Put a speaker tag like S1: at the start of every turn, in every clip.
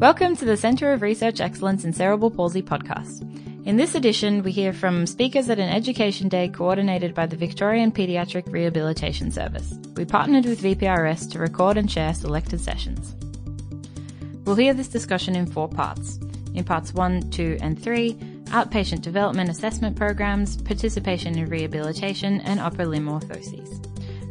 S1: Welcome to the Centre of Research Excellence in Cerebral Palsy podcast. In this edition, we hear from speakers at an education day coordinated by the Victorian Paediatric Rehabilitation Service. We partnered with VPRS to record and share selected sessions. We'll hear this discussion in four parts. In parts 1, 2, and 3, outpatient development assessment programs, participation in rehabilitation, and upper limb orthoses.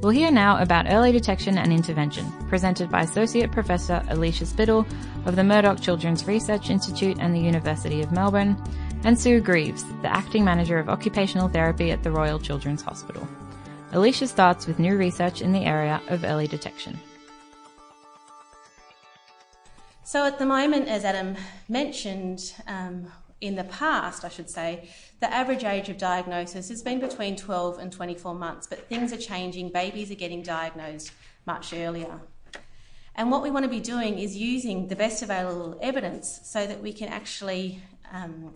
S1: We'll hear now about early detection and intervention, presented by Associate Professor Alicia Spittle of the Murdoch Children's Research Institute and the University of Melbourne, and Sue Greaves, the Acting Manager of Occupational Therapy at the Royal Children's Hospital. Alicia starts with new research in the area of early detection.
S2: So, at the moment, as Adam mentioned, um, in the past, I should say, the average age of diagnosis has been between 12 and 24 months, but things are changing. Babies are getting diagnosed much earlier. And what we want to be doing is using the best available evidence so that we can actually um,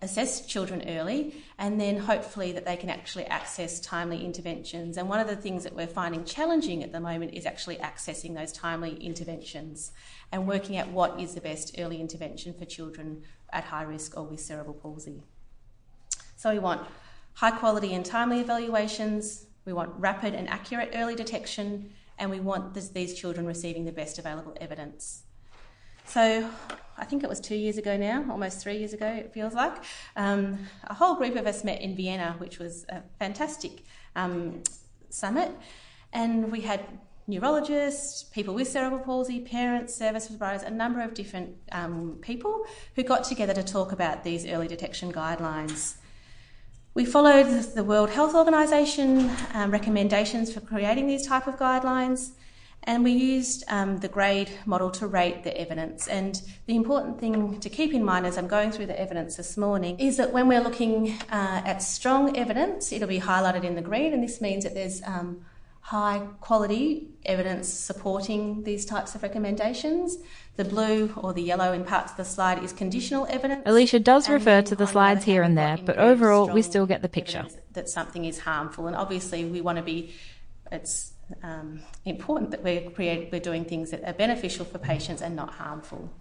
S2: assess children early and then hopefully that they can actually access timely interventions. And one of the things that we're finding challenging at the moment is actually accessing those timely interventions and working out what is the best early intervention for children at high risk or with cerebral palsy. So we want high quality and timely evaluations, we want rapid and accurate early detection, and we want this, these children receiving the best available evidence. So I think it was two years ago now, almost three years ago, it feels like. Um, a whole group of us met in Vienna, which was a fantastic um, summit. And we had neurologists, people with cerebral palsy, parents, service providers, a number of different um, people who got together to talk about these early detection guidelines. We followed the World Health Organization um, recommendations for creating these type of guidelines. And we used um, the GRADE model to rate the evidence. And the important thing to keep in mind as I'm going through the evidence this morning is that when we're looking uh, at strong evidence, it'll be highlighted in the green, and this means that there's um, high quality evidence supporting these types of recommendations. The blue or the yellow in parts of the slide is conditional evidence.
S1: Alicia does refer to the slides here and there, but overall we still get the picture.
S2: That something is harmful, and obviously we want to be, it's um, important that we're, create, we're doing things that are beneficial for patients and not harmful.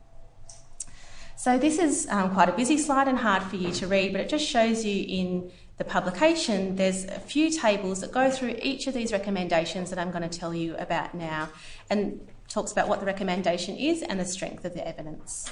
S2: So this is um, quite a busy slide and hard for you to read, but it just shows you in the publication there's a few tables that go through each of these recommendations that I'm going to tell you about now and talks about what the recommendation is and the strength of the evidence.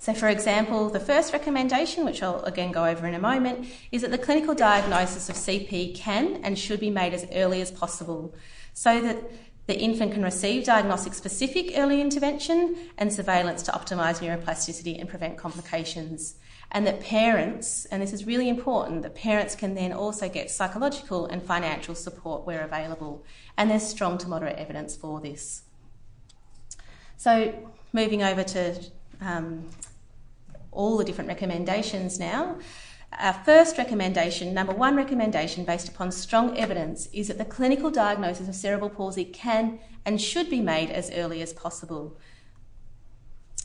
S2: So, for example, the first recommendation, which I'll again go over in a moment, is that the clinical diagnosis of CP can and should be made as early as possible so that the infant can receive diagnostic specific early intervention and surveillance to optimise neuroplasticity and prevent complications. And that parents, and this is really important, that parents can then also get psychological and financial support where available. And there's strong to moderate evidence for this. So, moving over to um, all the different recommendations now. Our first recommendation, number one recommendation based upon strong evidence, is that the clinical diagnosis of cerebral palsy can and should be made as early as possible.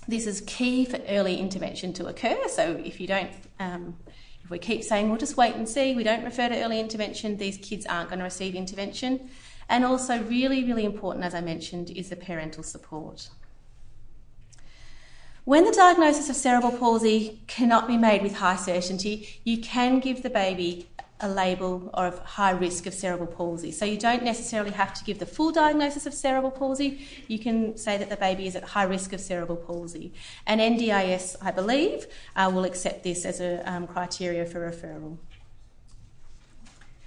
S2: This is key for early intervention to occur. So if you don't, um, if we keep saying we'll just wait and see, we don't refer to early intervention, these kids aren't going to receive intervention. And also, really, really important, as I mentioned, is the parental support. When the diagnosis of cerebral palsy cannot be made with high certainty, you can give the baby a label of high risk of cerebral palsy. So you don't necessarily have to give the full diagnosis of cerebral palsy. You can say that the baby is at high risk of cerebral palsy. And NDIS, I believe, uh, will accept this as a um, criteria for referral.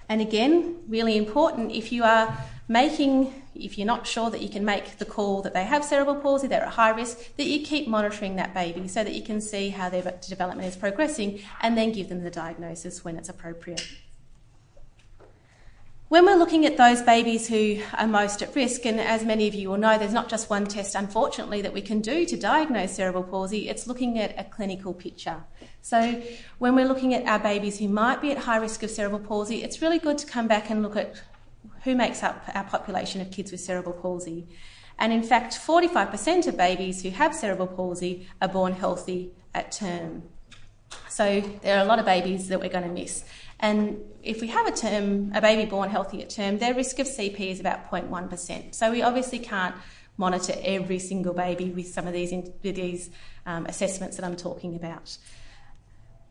S2: And again, really important if you are making, if you're not sure that you can make the call that they have cerebral palsy, they're at high risk, that you keep monitoring that baby so that you can see how their development is progressing and then give them the diagnosis when it's appropriate. When we're looking at those babies who are most at risk, and as many of you will know, there's not just one test, unfortunately, that we can do to diagnose cerebral palsy, it's looking at a clinical picture. So, when we're looking at our babies who might be at high risk of cerebral palsy, it's really good to come back and look at who makes up our population of kids with cerebral palsy. And in fact, 45% of babies who have cerebral palsy are born healthy at term. So, there are a lot of babies that we're going to miss. And if we have a term, a baby born healthy at term, their risk of CP is about 0.1%. So we obviously can't monitor every single baby with some of these, these um, assessments that I'm talking about.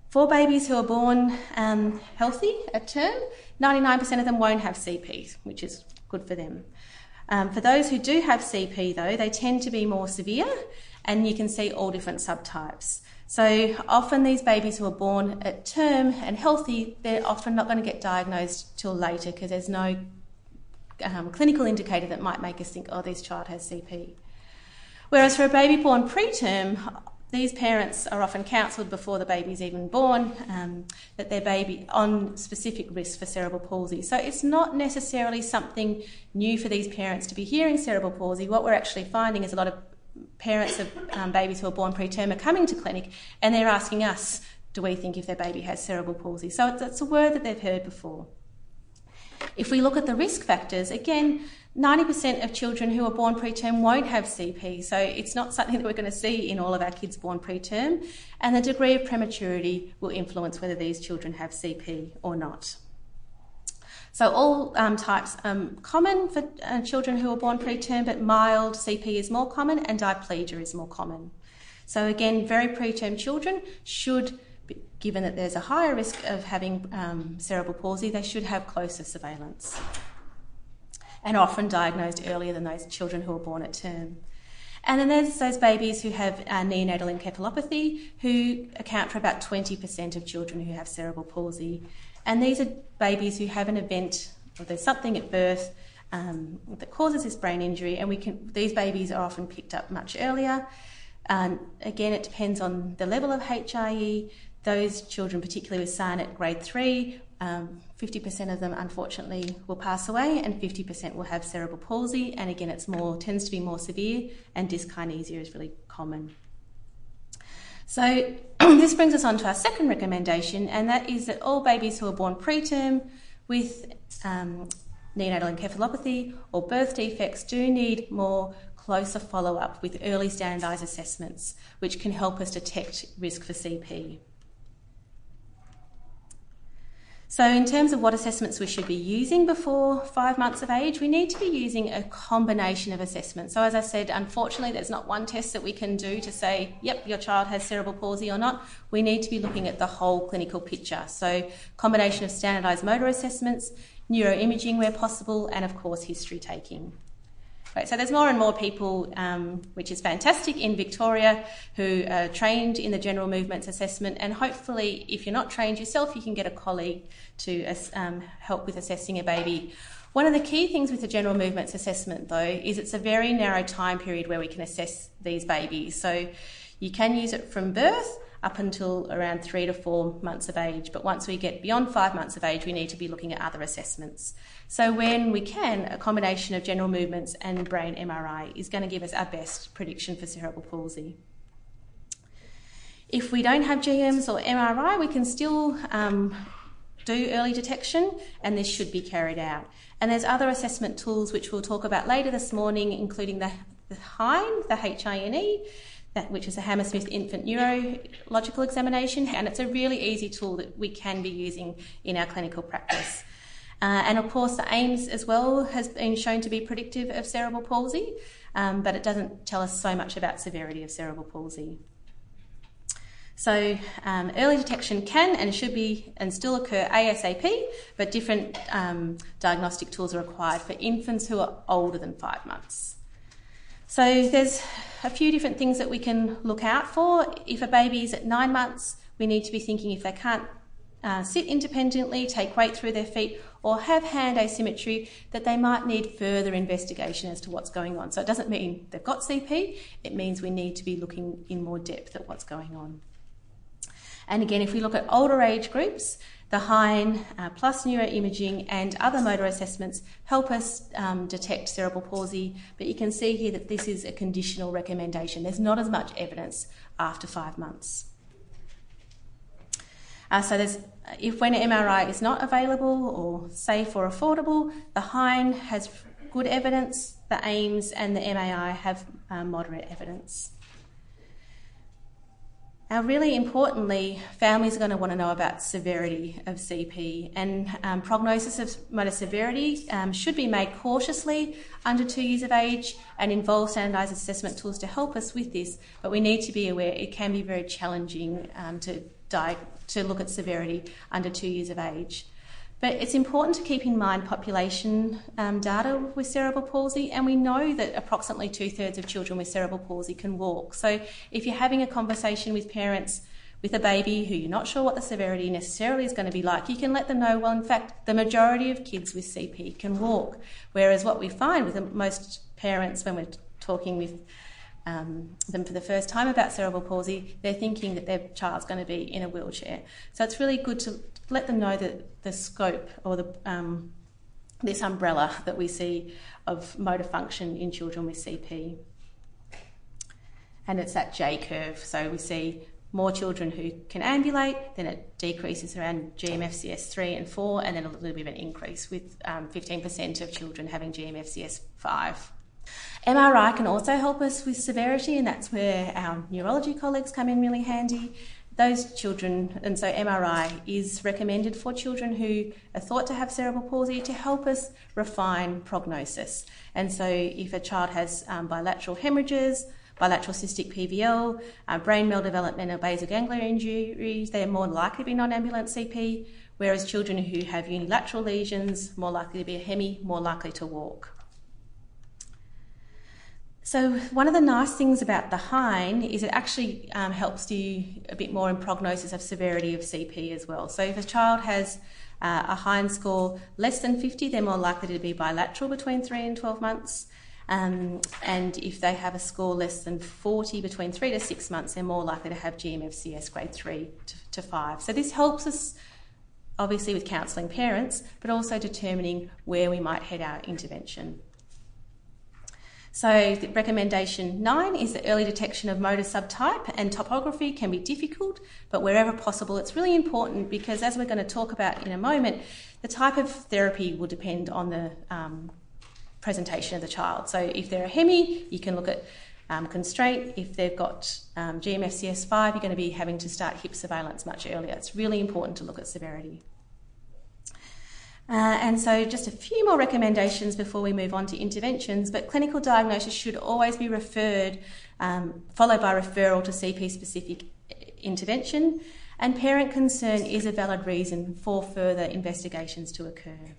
S2: For babies who are born um, healthy at term, 99% of them won't have CP, which is good for them. Um, for those who do have CP, though, they tend to be more severe, and you can see all different subtypes. So often these babies who are born at term and healthy, they're often not going to get diagnosed till later because there's no um, clinical indicator that might make us think, oh, this child has CP. Whereas for a baby born preterm, these parents are often counselled before the baby's even born um, that their baby on specific risk for cerebral palsy. So it's not necessarily something new for these parents to be hearing cerebral palsy. What we're actually finding is a lot of parents of um, babies who are born preterm are coming to clinic and they're asking us, do we think if their baby has cerebral palsy? So it's, it's a word that they've heard before. If we look at the risk factors, again, 90% of children who are born preterm won't have CP, so it's not something that we're going to see in all of our kids born preterm, and the degree of prematurity will influence whether these children have CP or not. So all um, types are um, common for uh, children who are born preterm, but mild CP is more common and diplegia is more common. So again, very preterm children should, given that there's a higher risk of having um, cerebral palsy, they should have closer surveillance and often diagnosed earlier than those children who are born at term. And then there's those babies who have uh, neonatal encephalopathy, who account for about 20% of children who have cerebral palsy. And these are babies who have an event or there's something at birth um, that causes this brain injury, and we can, these babies are often picked up much earlier. Um, again, it depends on the level of HIE. Those children, particularly with Sarnat grade three, um, 50% of them unfortunately will pass away and 50% will have cerebral palsy and again it's more tends to be more severe and dyskinesia is really common. So this brings us on to our second recommendation and that is that all babies who are born preterm with um, neonatal encephalopathy or birth defects do need more closer follow-up with early standardised assessments which can help us detect risk for CP. So, in terms of what assessments we should be using before five months of age, we need to be using a combination of assessments. So, as I said, unfortunately, there's not one test that we can do to say, yep, your child has cerebral palsy or not. We need to be looking at the whole clinical picture. So, combination of standardised motor assessments, neuroimaging where possible, and of course, history taking. So there's more and more people, um, which is fantastic, in Victoria who are trained in the general movements assessment, and hopefully, if you're not trained yourself, you can get a colleague to um, help with assessing a baby. One of the key things with the general movements assessment, though, is it's a very narrow time period where we can assess these babies. So you can use it from birth up until around three to four months of age. But once we get beyond five months of age, we need to be looking at other assessments. So, when we can, a combination of general movements and brain MRI is going to give us our best prediction for cerebral palsy. If we don't have GMs or MRI, we can still um, do early detection, and this should be carried out. And there's other assessment tools which we'll talk about later this morning, including the, the HINE, the H-I-N-E, that, which is a Hammersmith Infant Neurological Examination, and it's a really easy tool that we can be using in our clinical practice. Uh, and of course, the AIMS as well has been shown to be predictive of cerebral palsy, um, but it doesn't tell us so much about severity of cerebral palsy. So, um, early detection can and should be and still occur ASAP, but different um, diagnostic tools are required for infants who are older than five months. So, there's a few different things that we can look out for. If a baby is at nine months, we need to be thinking if they can't uh, sit independently, take weight through their feet, or have hand asymmetry, that they might need further investigation as to what's going on. So it doesn't mean they've got CP, it means we need to be looking in more depth at what's going on. And again, if we look at older age groups, the HINE uh, plus neuroimaging and other motor assessments help us um, detect cerebral palsy, but you can see here that this is a conditional recommendation. There's not as much evidence after five months. Uh, so if when an MRI is not available or safe or affordable, the HINE has good evidence, the AIMS and the MAI have uh, moderate evidence. Now, really importantly, families are going to want to know about severity of CP, and um, prognosis of motor severity um, should be made cautiously under two years of age and involve standardised assessment tools to help us with this. But we need to be aware it can be very challenging um, to, to look at severity under two years of age. But it's important to keep in mind population um, data with cerebral palsy, and we know that approximately two thirds of children with cerebral palsy can walk. So if you're having a conversation with parents with a baby who you're not sure what the severity necessarily is going to be like, you can let them know, well, in fact, the majority of kids with CP can walk. Whereas what we find with most parents when we're talking with um, them for the first time about cerebral palsy, they're thinking that their child's going to be in a wheelchair. So it's really good to let them know that the scope or the um, this umbrella that we see of motor function in children with CP. And it's that J curve. So we see more children who can ambulate, then it decreases around GMFCS 3 and 4, and then a little bit of an increase with um, 15% of children having GMFCS 5. MRI can also help us with severity, and that's where our neurology colleagues come in really handy those children, and so MRI is recommended for children who are thought to have cerebral palsy to help us refine prognosis. And so, if a child has um, bilateral hemorrhages, bilateral cystic PVL, uh, brain maldevelopment, or basal ganglia injuries, they are more likely to be non ambulant CP, whereas children who have unilateral lesions, more likely to be a hemi, more likely to walk. So, one of the nice things about the Hine is it actually um, helps you a bit more in prognosis of severity of CP as well. So, if a child has uh, a Hine score less than 50, they're more likely to be bilateral between 3 and 12 months. Um, and if they have a score less than 40 between 3 to 6 months, they're more likely to have GMFCS grade 3 to, to 5. So, this helps us obviously with counselling parents, but also determining where we might head our intervention. So, recommendation nine is that early detection of motor subtype and topography can be difficult, but wherever possible, it's really important because, as we're going to talk about in a moment, the type of therapy will depend on the um, presentation of the child. So, if they're a hemi, you can look at um, constraint. If they've got um, GMFCS5, you're going to be having to start hip surveillance much earlier. It's really important to look at severity. Uh, and so, just a few more recommendations before we move on to interventions. But clinical diagnosis should always be referred, um, followed by referral to CP specific intervention. And parent concern is a valid reason for further investigations to occur.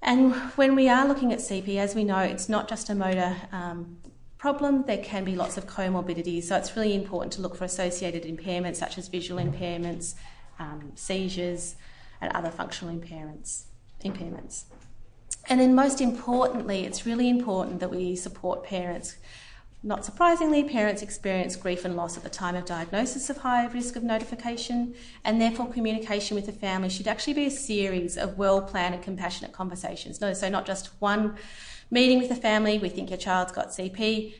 S2: And when we are looking at CP, as we know, it's not just a motor um, problem, there can be lots of comorbidities. So it's really important to look for associated impairments such as visual impairments, um, seizures and other functional impairments. impairments. And then, most importantly, it's really important that we support parents. Not surprisingly, parents experience grief and loss at the time of diagnosis of high risk of notification, and therefore, communication with the family should actually be a series of well planned and compassionate conversations. No, so, not just one meeting with the family, we think your child's got CP,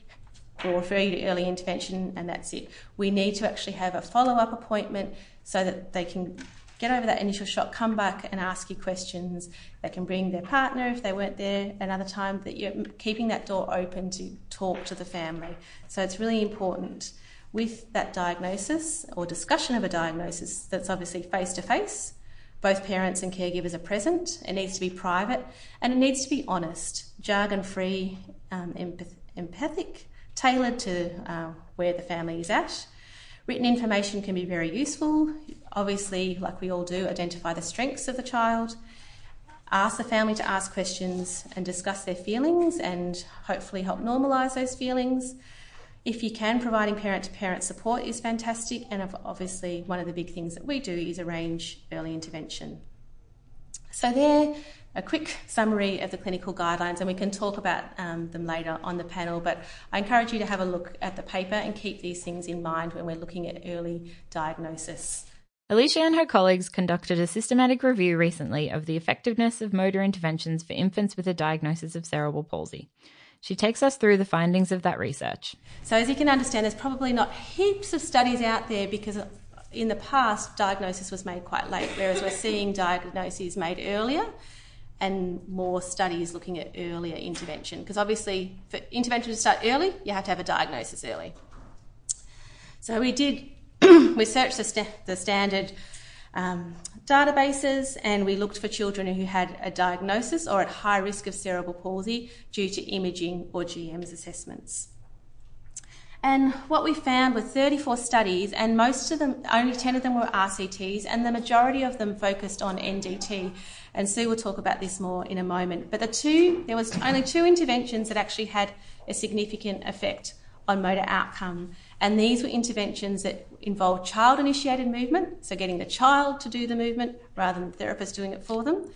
S2: we'll refer you to early intervention, and that's it. We need to actually have a follow up appointment so that they can get over that initial shock, come back and ask you questions. They can bring their partner if they weren't there another time, that you're keeping that door open to talk to the family. So it's really important with that diagnosis or discussion of a diagnosis that's obviously face to face. Both parents and caregivers are present. It needs to be private and it needs to be honest, jargon free, um, empath- empathic, tailored to uh, where the family is at. Written information can be very useful. Obviously, like we all do, identify the strengths of the child, ask the family to ask questions and discuss their feelings and hopefully help normalise those feelings. If you can, providing parent to parent support is fantastic, and obviously, one of the big things that we do is arrange early intervention. So, there a quick summary of the clinical guidelines, and we can talk about um, them later on the panel. But I encourage you to have a look at the paper and keep these things in mind when we're looking at early diagnosis.
S1: Alicia and her colleagues conducted a systematic review recently of the effectiveness of motor interventions for infants with a diagnosis of cerebral palsy. She takes us through the findings of that research.
S2: So, as you can understand, there's probably not heaps of studies out there because in the past, diagnosis was made quite late, whereas we're seeing diagnoses made earlier and more studies looking at earlier intervention. Because obviously, for intervention to start early, you have to have a diagnosis early. So we did, we searched the, st- the standard um, databases and we looked for children who had a diagnosis or at high risk of cerebral palsy due to imaging or GM's assessments. And what we found were 34 studies, and most of them, only 10 of them were RCTs, and the majority of them focused on NDT. And Sue will talk about this more in a moment. But the two, there was only two interventions that actually had a significant effect on motor outcome. And these were interventions that involved child initiated movement, so getting the child to do the movement rather than the therapist doing it for them,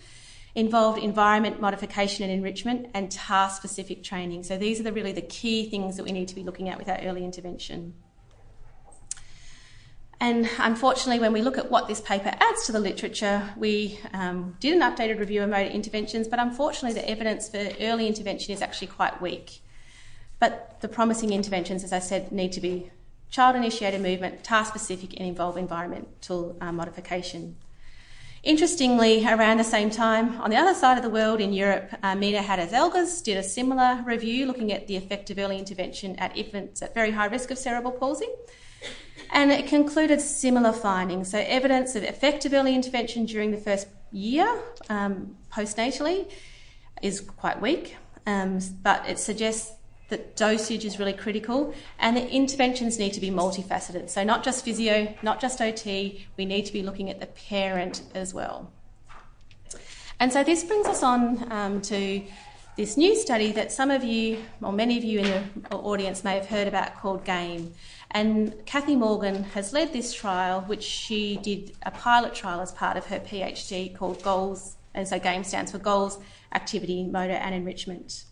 S2: involved environment modification and enrichment, and task specific training. So these are the, really the key things that we need to be looking at with our early intervention. And unfortunately, when we look at what this paper adds to the literature, we um, did an updated review of motor interventions, but unfortunately, the evidence for early intervention is actually quite weak. But the promising interventions, as I said, need to be child initiated movement, task specific, and involve environmental uh, modification. Interestingly, around the same time, on the other side of the world in Europe, uh, Mijna Hadders-Algra did a similar review looking at the effect of early intervention at infants at very high risk of cerebral palsy. And it concluded similar findings. So, evidence of effective early intervention during the first year um, postnatally is quite weak, um, but it suggests that dosage is really critical and the interventions need to be multifaceted. So, not just physio, not just OT, we need to be looking at the parent as well. And so, this brings us on um, to this new study that some of you, or many of you in the audience, may have heard about called GAME. And Cathy Morgan has led this trial, which she did a pilot trial as part of her PhD called Goals, and so GAME stands for Goals, Activity, Motor and Enrichment.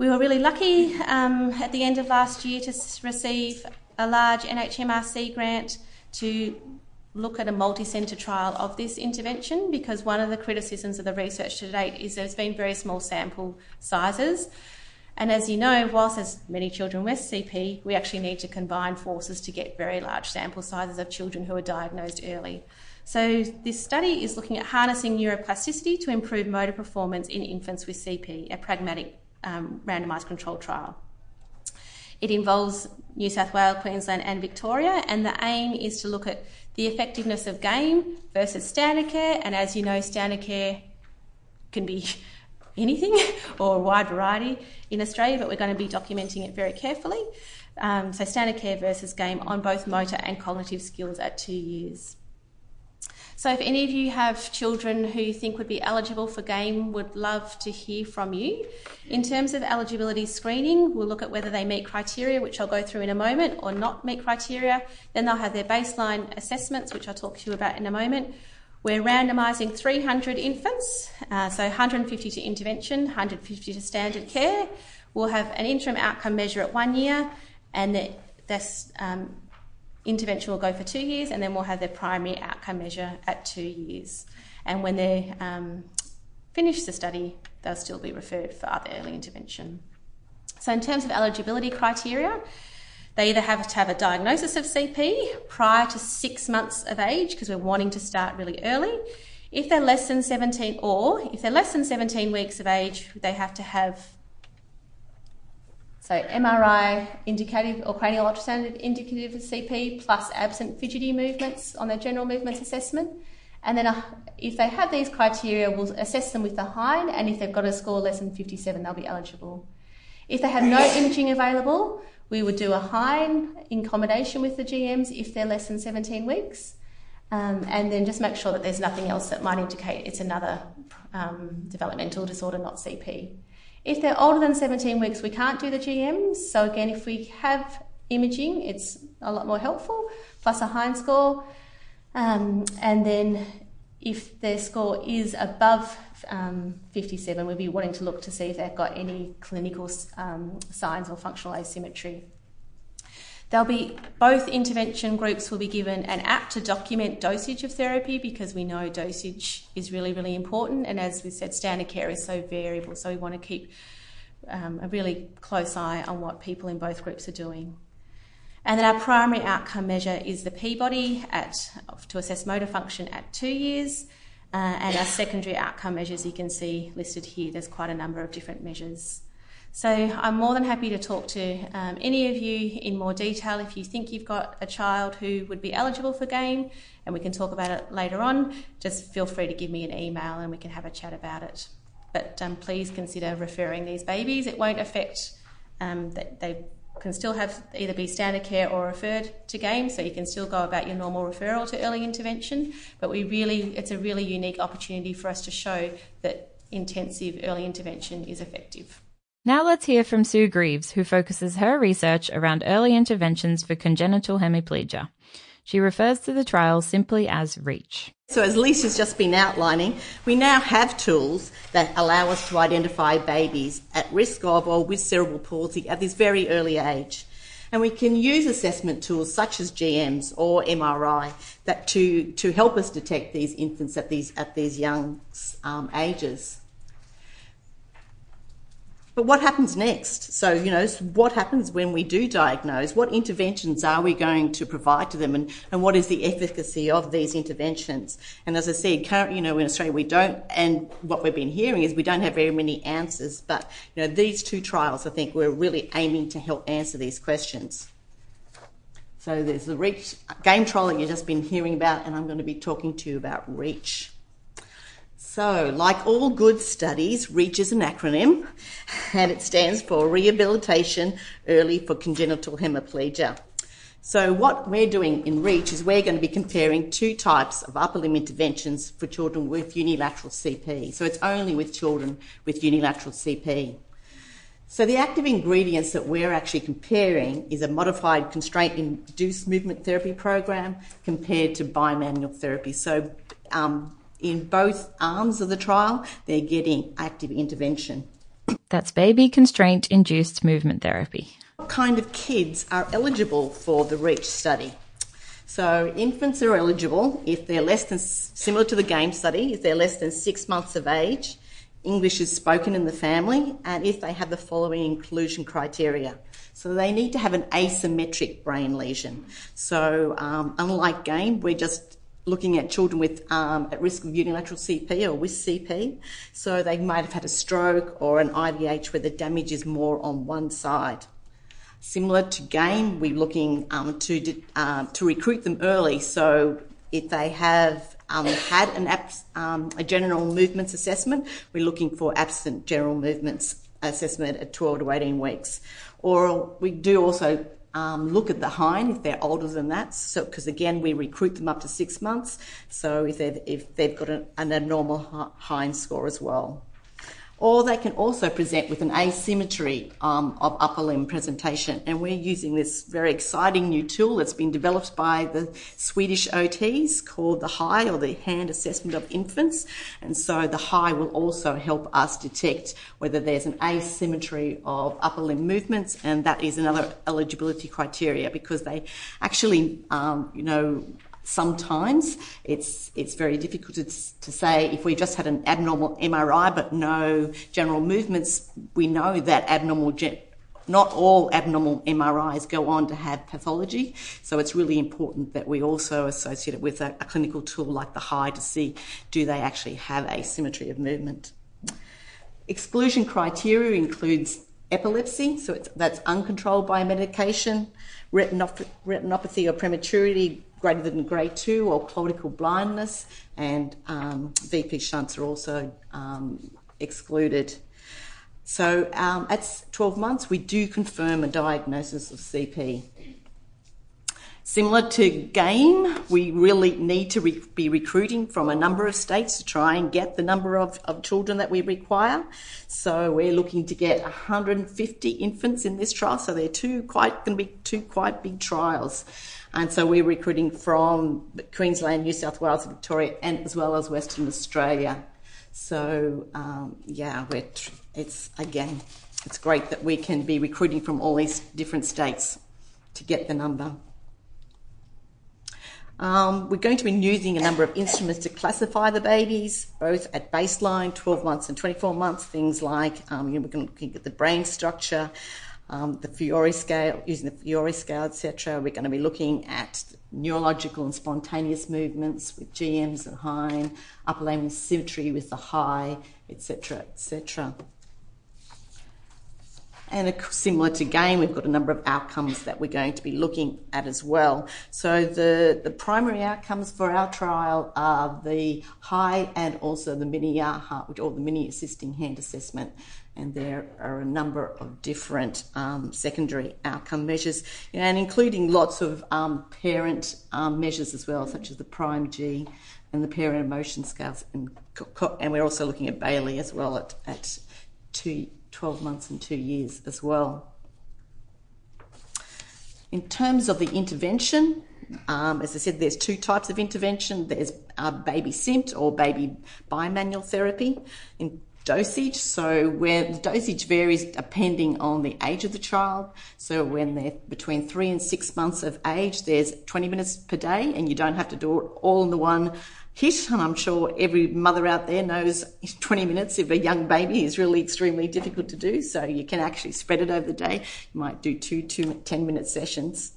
S2: We were really lucky um, at the end of last year to receive a large NHMRC grant to look at a multi-centre trial of this intervention because one of the criticisms of the research to date is there's been very small sample sizes. And as you know, whilst there's many children with CP, we actually need to combine forces to get very large sample sizes of children who are diagnosed early. So this study is looking at harnessing neuroplasticity to improve motor performance in infants with CP, a pragmatic randomised controlled trial. It involves New South Wales, Queensland, and Victoria, and the aim is to look at the effectiveness of game versus standard care. And as you know, standard care can be anything or a wide variety in Australia, but we're going to be documenting it very carefully. Um, so, standard care versus game on both motor and cognitive skills at two years. So, if any of you have children who you think would be eligible for GAME, would love to hear from you. In terms of eligibility screening, we'll look at whether they meet criteria, which I'll go through in a moment, or not meet criteria. Then they'll have their baseline assessments, which I'll talk to you about in a moment. We're randomising 300 infants, uh, so 150 to intervention, 150 to standard care. We'll have an interim outcome measure at one year, and that's um, intervention will go for two years, and then we'll have their primary outcome measure at two years. And when they um, finish the study, they'll still be referred for other early intervention. So, in terms of eligibility criteria, they either have to have a diagnosis of CP prior to six months of age, because we're wanting to start really early. If they're less than 17, or if they're less than 17 weeks of age, they have to have so MRI indicative or cranial ultrasound indicative of CP plus absent fidgety movements on their general movements assessment. And then uh, if they have these criteria, we'll assess them with the HINE, and if they've got a score less than 57, they'll be eligible. If they have no imaging available, we would do a HINE in combination with the GMs if they're less than 17 weeks. Um, and then just make sure that there's nothing else that might indicate it's another um, developmental disorder, not CP. If they're older than 17 weeks, we can't do the GMs. So again, if we have imaging, it's a lot more helpful, plus a HINE score. Um, and then if their score is above um, 57, we'd be wanting to look to see if they've got any clinical um, signs or functional asymmetry. There'll be both intervention groups will be given an app to document dosage of therapy because we know dosage is really, really important. And as we said, standard care is so variable, so we want to keep um, a really close eye on what people in both groups are doing. And then our primary outcome measure is the Peabody at, to assess motor function at two years. Uh, and our secondary outcome measures you can see listed here. There's quite a number of different measures. So I'm more than happy to talk to um, any of you in more detail if you think you've got a child who would be eligible for GAME, and we can talk about it later on. Just feel free to give me an email and we can have a chat about it. But um, please consider referring these babies. It won't affect um, that they can still have either be standard care or referred to GAME, so you can still go about your normal referral to early intervention. But we really, it's a really unique opportunity for us to show that intensive early intervention is effective.
S1: Now let's hear from Sue Greaves, who focuses her research around early interventions for congenital hemiplegia. She refers to the trial simply as REACH.
S3: So, as Lisa's just been outlining, we now have tools that allow us to identify babies at risk of or with cerebral palsy at this very early age. And we can use assessment tools such as GMs or MRI that to, to help us detect these infants at these, at these young um, ages. But what happens next? So, you know, what happens when we do diagnose? What interventions are we going to provide to them and, and what is the efficacy of these interventions? And as I said, currently, you know, in Australia we don't, and what we've been hearing is we don't have very many answers, but, you know, these two trials, I think we're really aiming to help answer these questions. So there's the REACH game trial that you've just been hearing about, and I'm going to be talking to you about REACH. So, like all good studies, REACH is an acronym and it stands for Rehabilitation Early for Congenital Hemiplegia. So, what we're doing in REACH is we're going to be comparing two types of upper limb interventions for children with unilateral CP. So, it's only with children with unilateral CP. So, the active ingredients that we're actually comparing is a modified constraint induced movement therapy program compared to bimanual therapy. So, um, in both arms of the trial, they're getting active intervention.
S1: That's baby constraint induced movement therapy.
S3: What kind of kids are eligible for the REACH study? So, infants are eligible if they're less than, similar to the game study, if they're less than six months of age, English is spoken in the family, and if they have the following inclusion criteria. So, they need to have an asymmetric brain lesion. So, um, unlike game, we're just looking at children with um, at risk of unilateral CP or with CP. So they might have had a stroke or an IVH where the damage is more on one side. Similar to GAME, we're looking um, to uh, to recruit them early. So if they have um, had an abs- um, a general movements assessment, we're looking for absent general movements assessment at 12 to 18 weeks. Or we do also um, look at the HINE if they're older than that. So, because again, we recruit them up to six months. So if they've, if they've got an, an abnormal HINE score as well or they can also present with an asymmetry um, of upper limb presentation. And we're using this very exciting new tool that's been developed by the Swedish OTs called the HAI or the Hand Assessment of Infants. And so the HAI will also help us detect whether there's an asymmetry of upper limb movements, and that is another eligibility criteria because they actually, um, you know, sometimes. It's it's very difficult to, to say if we just had an abnormal MRI but no general movements. We know that abnormal not all abnormal MRIs go on to have pathology. So it's really important that we also associate it with a, a clinical tool like the HAI to see do they actually have asymmetry of movement. Exclusion criteria includes epilepsy so that's uncontrolled by medication retinopathy or prematurity greater than grade 2 or cortical blindness, and um, VP shunts are also um, excluded. So um, at 12 months, we do confirm a diagnosis of CP. Similar to GAME, we really need to re- be recruiting from a number of states to try and get the number of, of children that we require. So we're looking to get 150 infants in this trial. So they're two quite going to be two quite big trials. And so we're recruiting from Queensland, New South Wales, Victoria, and as well as Western Australia. So um, yeah, it's again, it's great that we can be recruiting from all these different states to get the number. Um, we're going to be using a number of instruments to classify the babies, both at baseline, 12 months and 24 months. Things like um, you know, we're going to look at the brain structure, um, the Fiori scale, using the Fiori scale, etc. We're going to be looking at neurological and spontaneous movements with GMs and HINE, upper limb symmetry with the HAI, etc., etc. And similar to GAME, we've got a number of outcomes that we're going to be looking at as well. So the, the primary outcomes for our trial are the HAI and also the mini AHA, or the mini assisting hand assessment and there are a number of different um, secondary outcome measures, and including lots of um, parent um, measures as well, such as the Prime G and the parent emotion scales, and, and we're also looking at Bayley as well at, at two, 12 months and two years as well. In terms of the intervention, um, as I said, there's two types of intervention. There's uh, baby CIMT or baby bimanual therapy. In dosage. So where the dosage varies depending on the age of the child. So when they're between three and six months of age, there's 20 minutes per day, and you don't have to do it all in the one hit. And I'm sure every mother out there knows 20 minutes of a young baby is really extremely difficult to do. So you can actually spread it over the day. You might do two, two 10 minute sessions.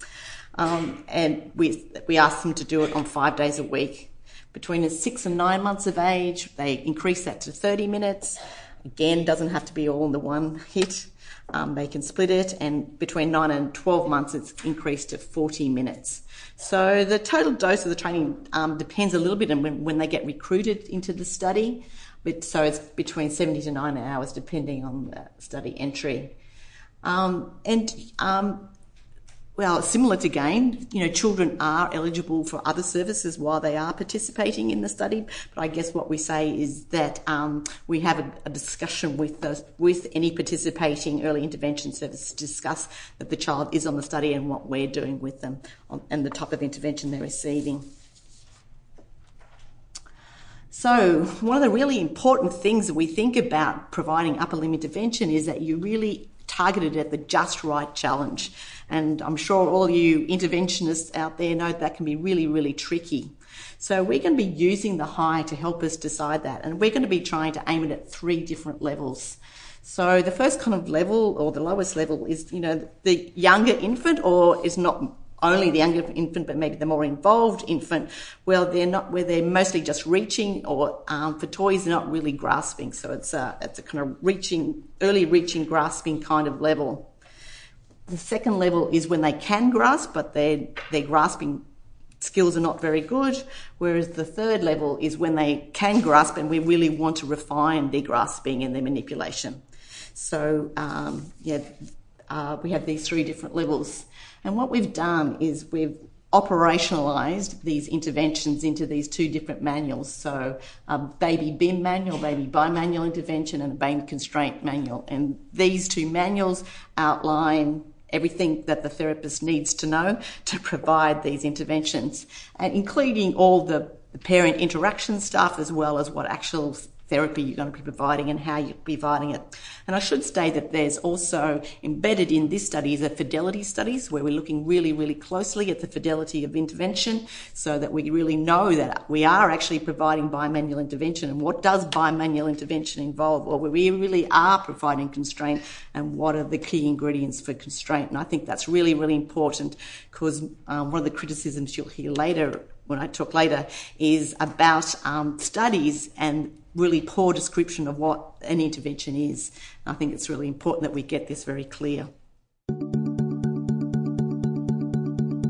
S3: Um, and we, we ask them to do it on five days a week between six and nine months of age, they increase that to 30 minutes. Again, doesn't have to be all in the one hit. Um, they can split it, and between 9 and 12 months, it's increased to 40 minutes. So the total dose of the training um, depends a little bit on when, when, they get recruited into the study, but so it's between 70 to 90 hours depending on the study entry. Um, and um, well, similar to GAME, you know, children are eligible for other services while they are participating in the study. But I guess what we say is that um, we have a, a discussion with the, with any participating early intervention service to discuss that the child is on the study and what we're doing with them on, and the type of intervention they're receiving. So, one of the really important things that we think about providing upper limb intervention is that you really targeted at the just right challenge. And I'm sure all you interventionists out there know that can be really, really tricky. So we're going to be using the HAI to help us decide that. And we're going to be trying to aim it at three different levels. So the first kind of level or the lowest level is, you know, the younger infant or is not only the younger infant, but maybe the more involved infant, well, they're not where they're mostly just reaching, or um, for toys, they're not really grasping. So it's a it's a kind of reaching, early reaching, grasping kind of level. The second level is when they can grasp, but their their grasping skills are not very good. Whereas the third level is when they can grasp, and we really want to refine their grasping and their manipulation. So um, yeah, uh, we have these three different levels. And what we've done is we've operationalized these interventions into these two different manuals. So, a baby BIM manual, baby bimanual intervention, and a baby constraint manual. And these two manuals outline everything that the therapist needs to know to provide these interventions, and including all the parent interaction stuff as well as what actual therapy you're going to be providing and how you're providing it. And I should say that there's also embedded in this study is a fidelity studies where we're looking really, really closely at the fidelity of intervention so that we really know that we are actually providing bimanual intervention. And what does bimanual intervention involve? or Well, we really are providing constraint and what are the key ingredients for constraint. And I think that's really, really important because um, one of the criticisms you'll hear later when I talk later is about um, studies and really poor description of what an intervention is. I think it's really important that we get this very clear.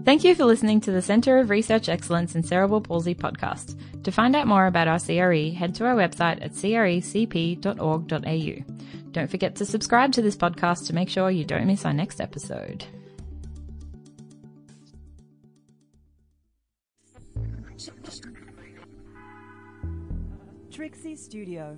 S1: Thank you for listening to the Centre of Research Excellence in Cerebral Palsy podcast. To find out more about our CRE, head to our website at crecp.org.au. Don't forget to subscribe to this podcast to make sure you don't miss our next episode.
S4: Trixie Studio.